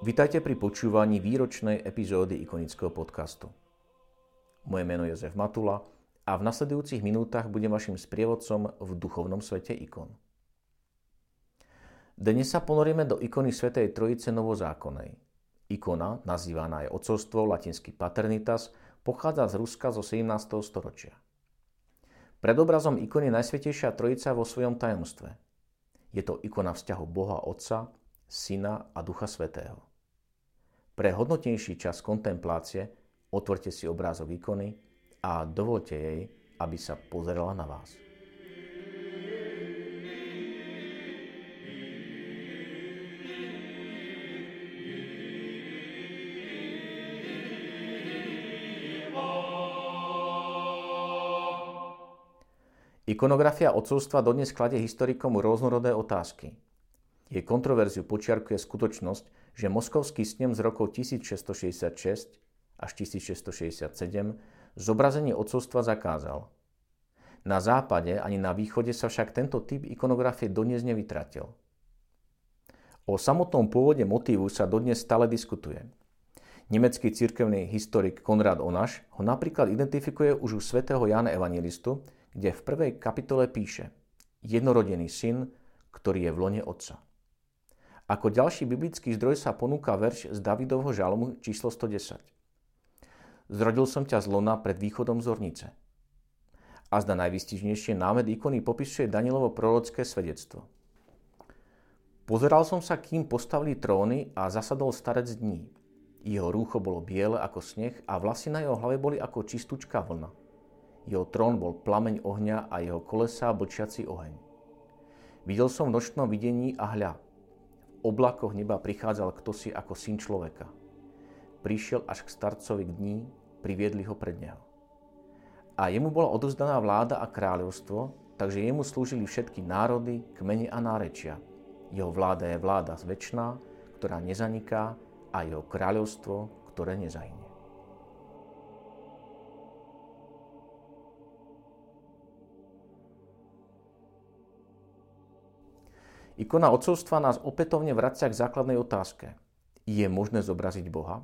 Vitajte pri počúvaní výročnej epizódy ikonického podcastu. Moje meno je Jozef Matula a v nasledujúcich minútach budem vašim sprievodcom v duchovnom svete ikon. Dnes sa ponoríme do ikony Svetej Trojice Novozákonej. Ikona, nazývaná aj ocovstvo, latinsky paternitas, pochádza z Ruska zo 17. storočia. Pred obrazom ikony Najsvetejšia Trojica vo svojom tajomstve. Je to ikona vzťahu Boha Otca, Syna a Ducha Svetého. Pre hodnotnejší čas kontemplácie otvorte si obrázok ikony a dovolte jej, aby sa pozerala na vás. Ikonografia odcovstva dodnes kladie historikom rôznorodé otázky. Jej kontroverziu počiarkuje skutočnosť, že moskovský snem z rokov 1666 až 1667 zobrazenie odcovstva zakázal. Na západe ani na východe sa však tento typ ikonografie dodnes nevytratil. O samotnom pôvode motívu sa dodnes stále diskutuje. Nemecký cirkevný historik Konrad Onaš ho napríklad identifikuje už u svätého Jána Evangelistu, kde v prvej kapitole píše Jednorodený syn, ktorý je v lone otca. Ako ďalší biblický zdroj sa ponúka verš z Davidovho žalmu číslo 110. Zrodil som ťa z lona pred východom zornice. A zda najvystižnejšie námed ikony popisuje Danielovo prorocké svedectvo. Pozeral som sa, kým postavili tróny a zasadol starec dní. Jeho rúcho bolo biele ako sneh a vlasy na jeho hlave boli ako čistúčka vlna. Jeho trón bol plameň ohňa a jeho kolesá blčiaci oheň. Videl som v nočnom videní a hľa, oblakoch neba prichádzal kto si ako syn človeka. Prišiel až k starcovi k dní, priviedli ho pred neho. A jemu bola odozdaná vláda a kráľovstvo, takže jemu slúžili všetky národy, kmene a nárečia. Jeho vláda je vláda zväčšná, ktorá nezaniká a jeho kráľovstvo, ktoré nezahynie. Ikona odcovstva nás opätovne vracia k základnej otázke. Je možné zobraziť Boha?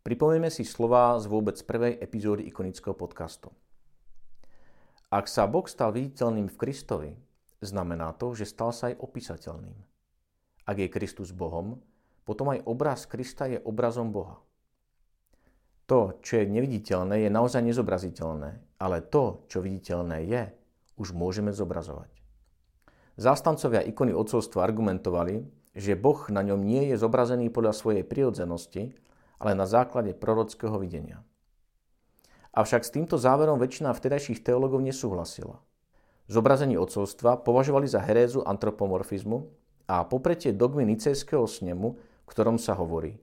Pripomenieme si slova z vôbec prvej epizódy ikonického podcastu. Ak sa Boh stal viditeľným v Kristovi, znamená to, že stal sa aj opísateľným. Ak je Kristus Bohom, potom aj obraz Krista je obrazom Boha. To, čo je neviditeľné, je naozaj nezobraziteľné, ale to, čo viditeľné je, už môžeme zobrazovať. Zástancovia ikony odcovstva argumentovali, že Boh na ňom nie je zobrazený podľa svojej prirodzenosti, ale na základe prorockého videnia. Avšak s týmto záverom väčšina vtedajších teológov nesúhlasila. Zobrazenie odcovstva považovali za herézu antropomorfizmu a popretie dogmy nicejského snemu, v ktorom sa hovorí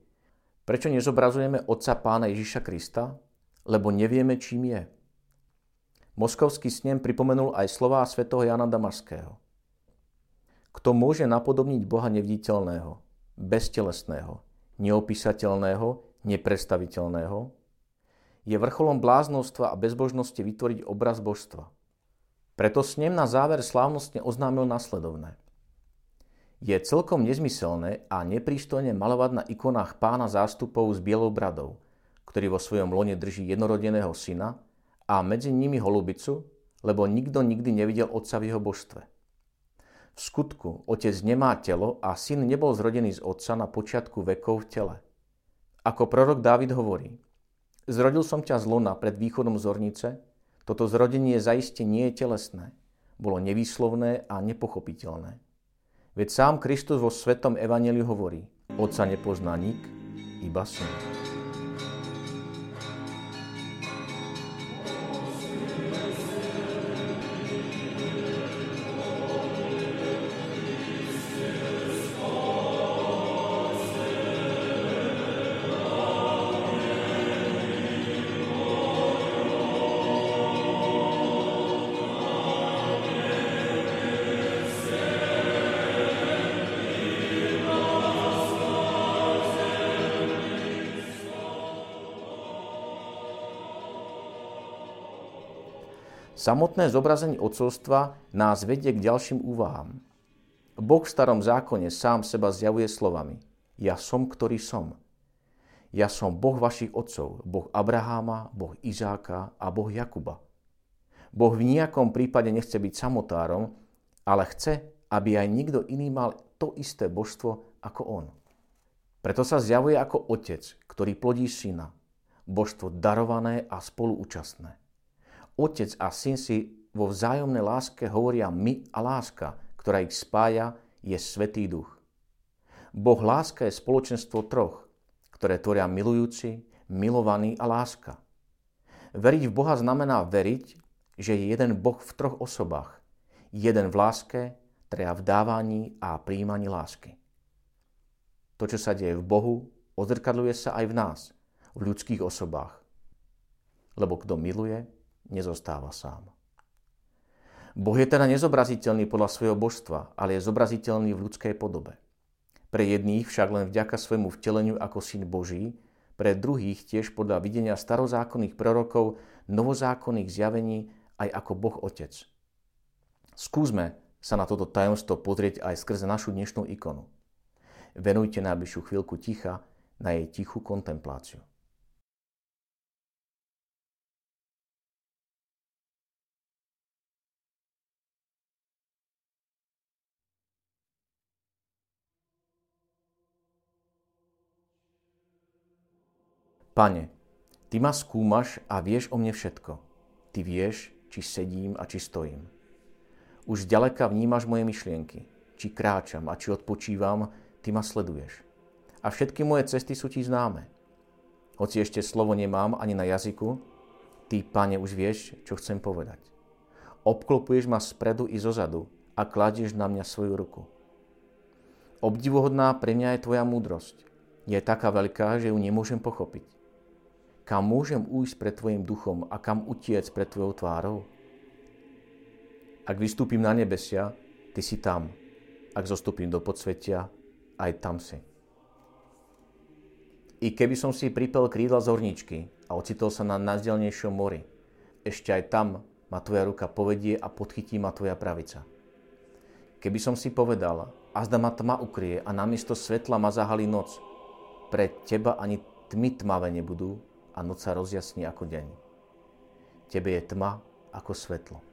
Prečo nezobrazujeme Otca Pána Ježiša Krista? Lebo nevieme, čím je. Moskovský snem pripomenul aj slová svätého Jana Damaského. Kto môže napodobniť Boha neviditeľného, beztelesného, neopísateľného, nepredstaviteľného, je vrcholom bláznostva a bezbožnosti vytvoriť obraz božstva. Preto snem na záver slávnostne oznámil nasledovné. Je celkom nezmyselné a neprístojne malovať na ikonách pána zástupov s bielou bradou, ktorý vo svojom lone drží jednorodeného syna a medzi nimi holubicu, lebo nikto nikdy nevidel otca v jeho božstve. V skutku, otec nemá telo a syn nebol zrodený z otca na počiatku vekov v tele. Ako prorok Dávid hovorí, zrodil som ťa z lona pred východom zornice, toto zrodenie zaiste nie je telesné, bolo nevýslovné a nepochopiteľné. Veď sám Kristus vo Svetom Evangeliu hovorí, Otca nepozná nik, iba syn. Samotné zobrazenie odcovstva nás vedie k ďalším úvahám. Boh v starom zákone sám seba zjavuje slovami Ja som, ktorý som. Ja som Boh vašich otcov, Boh Abraháma, Boh Izáka a Boh Jakuba. Boh v nejakom prípade nechce byť samotárom, ale chce, aby aj nikto iný mal to isté božstvo ako on. Preto sa zjavuje ako otec, ktorý plodí syna, božstvo darované a spoluúčastné. Otec a syn si vo vzájomnej láske hovoria my a láska, ktorá ich spája, je Svetý duch. Boh láska je spoločenstvo troch, ktoré tvoria milujúci, milovaný a láska. Veriť v Boha znamená veriť, že je jeden Boh v troch osobách. Jeden v láske, teda v dávaní a príjmaní lásky. To, čo sa deje v Bohu, odzrkadluje sa aj v nás, v ľudských osobách. Lebo kto miluje, nezostáva sám. Boh je teda nezobraziteľný podľa svojho božstva, ale je zobraziteľný v ľudskej podobe. Pre jedných však len vďaka svojmu vteleniu ako syn Boží, pre druhých tiež podľa videnia starozákonných prorokov, novozákonných zjavení aj ako Boh Otec. Skúsme sa na toto tajomstvo pozrieť aj skrze našu dnešnú ikonu. Venujte najbližšiu chvíľku ticha na jej tichú kontempláciu. Pane, Ty ma skúmaš a vieš o mne všetko. Ty vieš, či sedím a či stojím. Už ďaleka vnímaš moje myšlienky. Či kráčam a či odpočívam, Ty ma sleduješ. A všetky moje cesty sú Ti známe. Hoci ešte slovo nemám ani na jazyku, Ty, Pane, už vieš, čo chcem povedať. Obklopuješ ma spredu i zozadu a kladieš na mňa svoju ruku. Obdivuhodná pre mňa je Tvoja múdrosť. Je taká veľká, že ju nemôžem pochopiť. Kam môžem ujsť pred Tvojim duchom a kam utiec pred Tvojou tvárou? Ak vystúpim na nebesia, Ty si tam. Ak zostúpim do podsvetia, aj tam si. I keby som si pripel krídla z horničky a ocitol sa na najdelnejšom mori, ešte aj tam ma Tvoja ruka povedie a podchytí ma Tvoja pravica. Keby som si povedal, a zda ma tma ukrie a namiesto svetla ma zahalí noc, pre Teba ani tmy tmavé nebudú a noc sa rozjasní ako deň. Tebe je tma ako svetlo.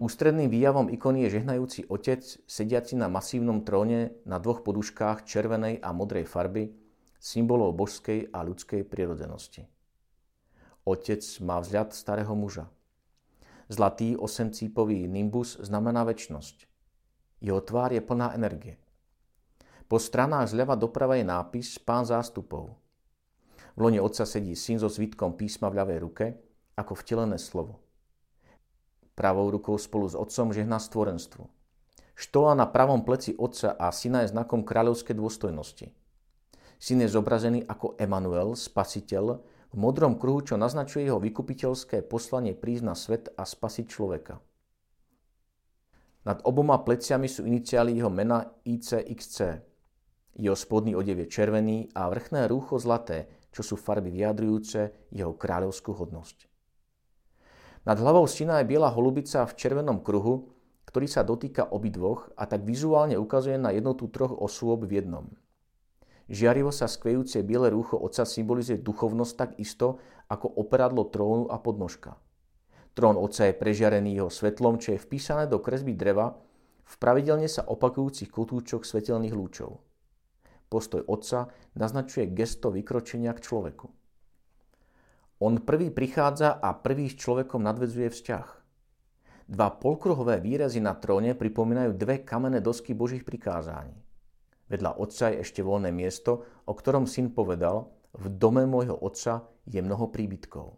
Ústredným výjavom ikony je žehnajúci otec, sediaci na masívnom tróne na dvoch poduškách červenej a modrej farby, symbolov božskej a ľudskej prirodzenosti. Otec má vzľad starého muža. Zlatý osemcípový nimbus znamená väčnosť. Jeho tvár je plná energie. Po stranách zľava doprava je nápis Pán zástupov. V lone otca sedí syn so zvitkom písma v ľavej ruke, ako vtelené slovo. Pravou rukou spolu s otcom žehná stvorenstvu. Štola na pravom pleci otca a syna je znakom kráľovskej dôstojnosti. Syn je zobrazený ako Emanuel, spasiteľ, v modrom kruhu, čo naznačuje jeho vykupiteľské poslanie prísť na svet a spasiť človeka. Nad oboma pleciami sú iniciály jeho mena ICXC. Jeho spodný odev je červený a vrchné rúcho zlaté, čo sú farby vyjadrujúce jeho kráľovskú hodnosť. Nad hlavou syna je biela holubica v červenom kruhu, ktorý sa dotýka obidvoch a tak vizuálne ukazuje na jednotu troch osôb v jednom. Žiarivo sa skvejúce biele rúcho otca symbolizuje duchovnosť tak isto ako operadlo trónu a podnožka. Trón otca je prežiarený jeho svetlom, čo je vpísané do kresby dreva v pravidelne sa opakujúcich kotúčoch svetelných lúčov. Postoj otca naznačuje gesto vykročenia k človeku. On prvý prichádza a prvý s človekom nadvedzuje vzťah. Dva polkruhové výrazy na tróne pripomínajú dve kamenné dosky Božích prikázání. Vedľa otca je ešte voľné miesto, o ktorom syn povedal, v dome môjho otca je mnoho príbytkov.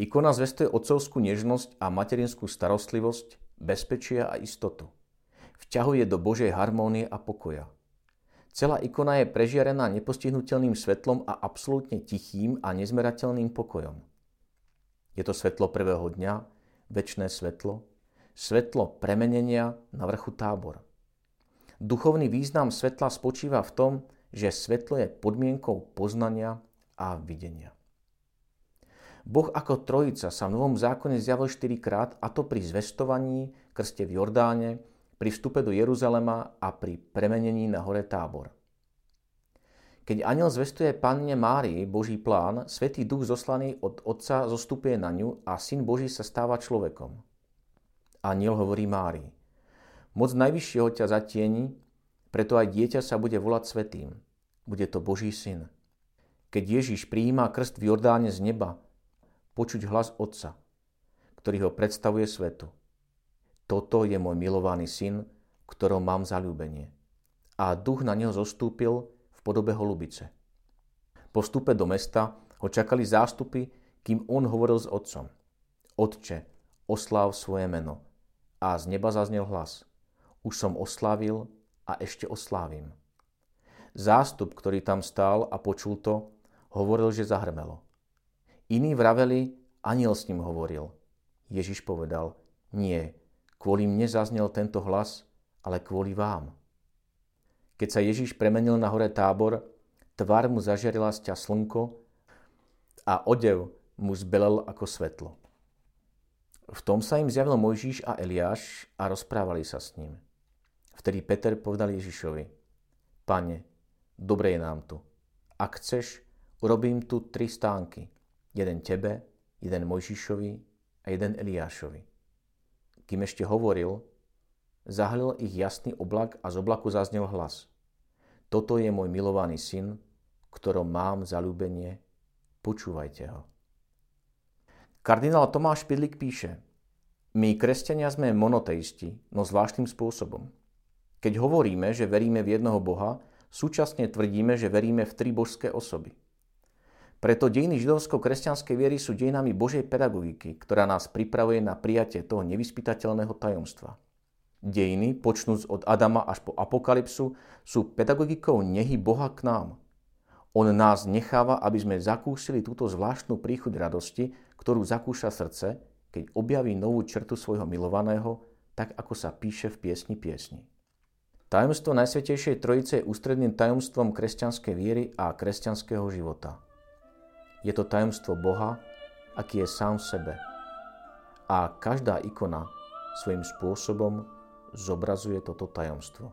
Ikona zvestuje otcovskú nežnosť a materinskú starostlivosť, bezpečia a istotu. Vťahuje do Božej harmónie a pokoja. Celá ikona je prežiarená nepostihnutelným svetlom a absolútne tichým a nezmerateľným pokojom. Je to svetlo prvého dňa, väčšné svetlo, svetlo premenenia na vrchu tábor. Duchovný význam svetla spočíva v tom, že svetlo je podmienkou poznania a videnia. Boh ako trojica sa v Novom zákone zjavil štyrikrát, a to pri zvestovaní, krste v Jordáne, pri vstupe do Jeruzalema a pri premenení na hore tábor. Keď aniel zvestuje panne Márii Boží plán, Svetý duch zoslaný od Otca zostupuje na ňu a Syn Boží sa stáva človekom. Aniel hovorí Márii, moc najvyššieho ťa zatieni, preto aj dieťa sa bude volať Svetým. Bude to Boží syn. Keď Ježiš prijíma krst v Jordáne z neba, počuť hlas Otca, ktorý ho predstavuje svetu. Toto je môj milovaný syn, ktorom mám zalúbenie. A duch na neho zostúpil v podobe holubice. Po vstupe do mesta ho čakali zástupy, kým on hovoril s otcom. Otče, osláv svoje meno. A z neba zaznel hlas. Už som oslávil a ešte oslávim. Zástup, ktorý tam stál a počul to, hovoril, že zahrmelo. Iní vraveli, aniel s ním hovoril. Ježiš povedal, nie, kvôli mne zaznel tento hlas, ale kvôli vám. Keď sa Ježiš premenil na hore tábor, tvár mu zažiarila sťa slnko a odev mu zbelel ako svetlo. V tom sa im zjavil Mojžiš a Eliáš a rozprávali sa s ním. Vtedy Peter povedal Ježišovi, Pane, dobre je nám tu. Ak chceš, urobím tu tri stánky. Jeden tebe, jeden Mojžišovi a jeden Eliášovi. Kým ešte hovoril, Zahlil ich jasný oblak a z oblaku zaznel hlas. Toto je môj milovaný syn, ktorom mám zalúbenie, počúvajte ho. Kardinál Tomáš Pidlik píše, my kresťania sme monoteisti, no zvláštnym spôsobom. Keď hovoríme, že veríme v jednoho Boha, súčasne tvrdíme, že veríme v tri božské osoby. Preto dejiny židovsko-kresťanskej viery sú dejinami Božej pedagogiky, ktorá nás pripravuje na prijatie toho nevyspytateľného tajomstva. Dejiny, počnúc od Adama až po apokalypsu, sú pedagogikou nehy Boha k nám. On nás necháva, aby sme zakúsili túto zvláštnu príchuť radosti, ktorú zakúša srdce, keď objaví novú črtu svojho milovaného, tak ako sa píše v piesni piesni. Tajomstvo Najsvetejšej Trojice je ústredným tajomstvom kresťanskej viery a kresťanského života. Je to tajomstvo Boha, aký je sám v sebe. A každá ikona svojím spôsobom zobrazuje toto tajomstvo.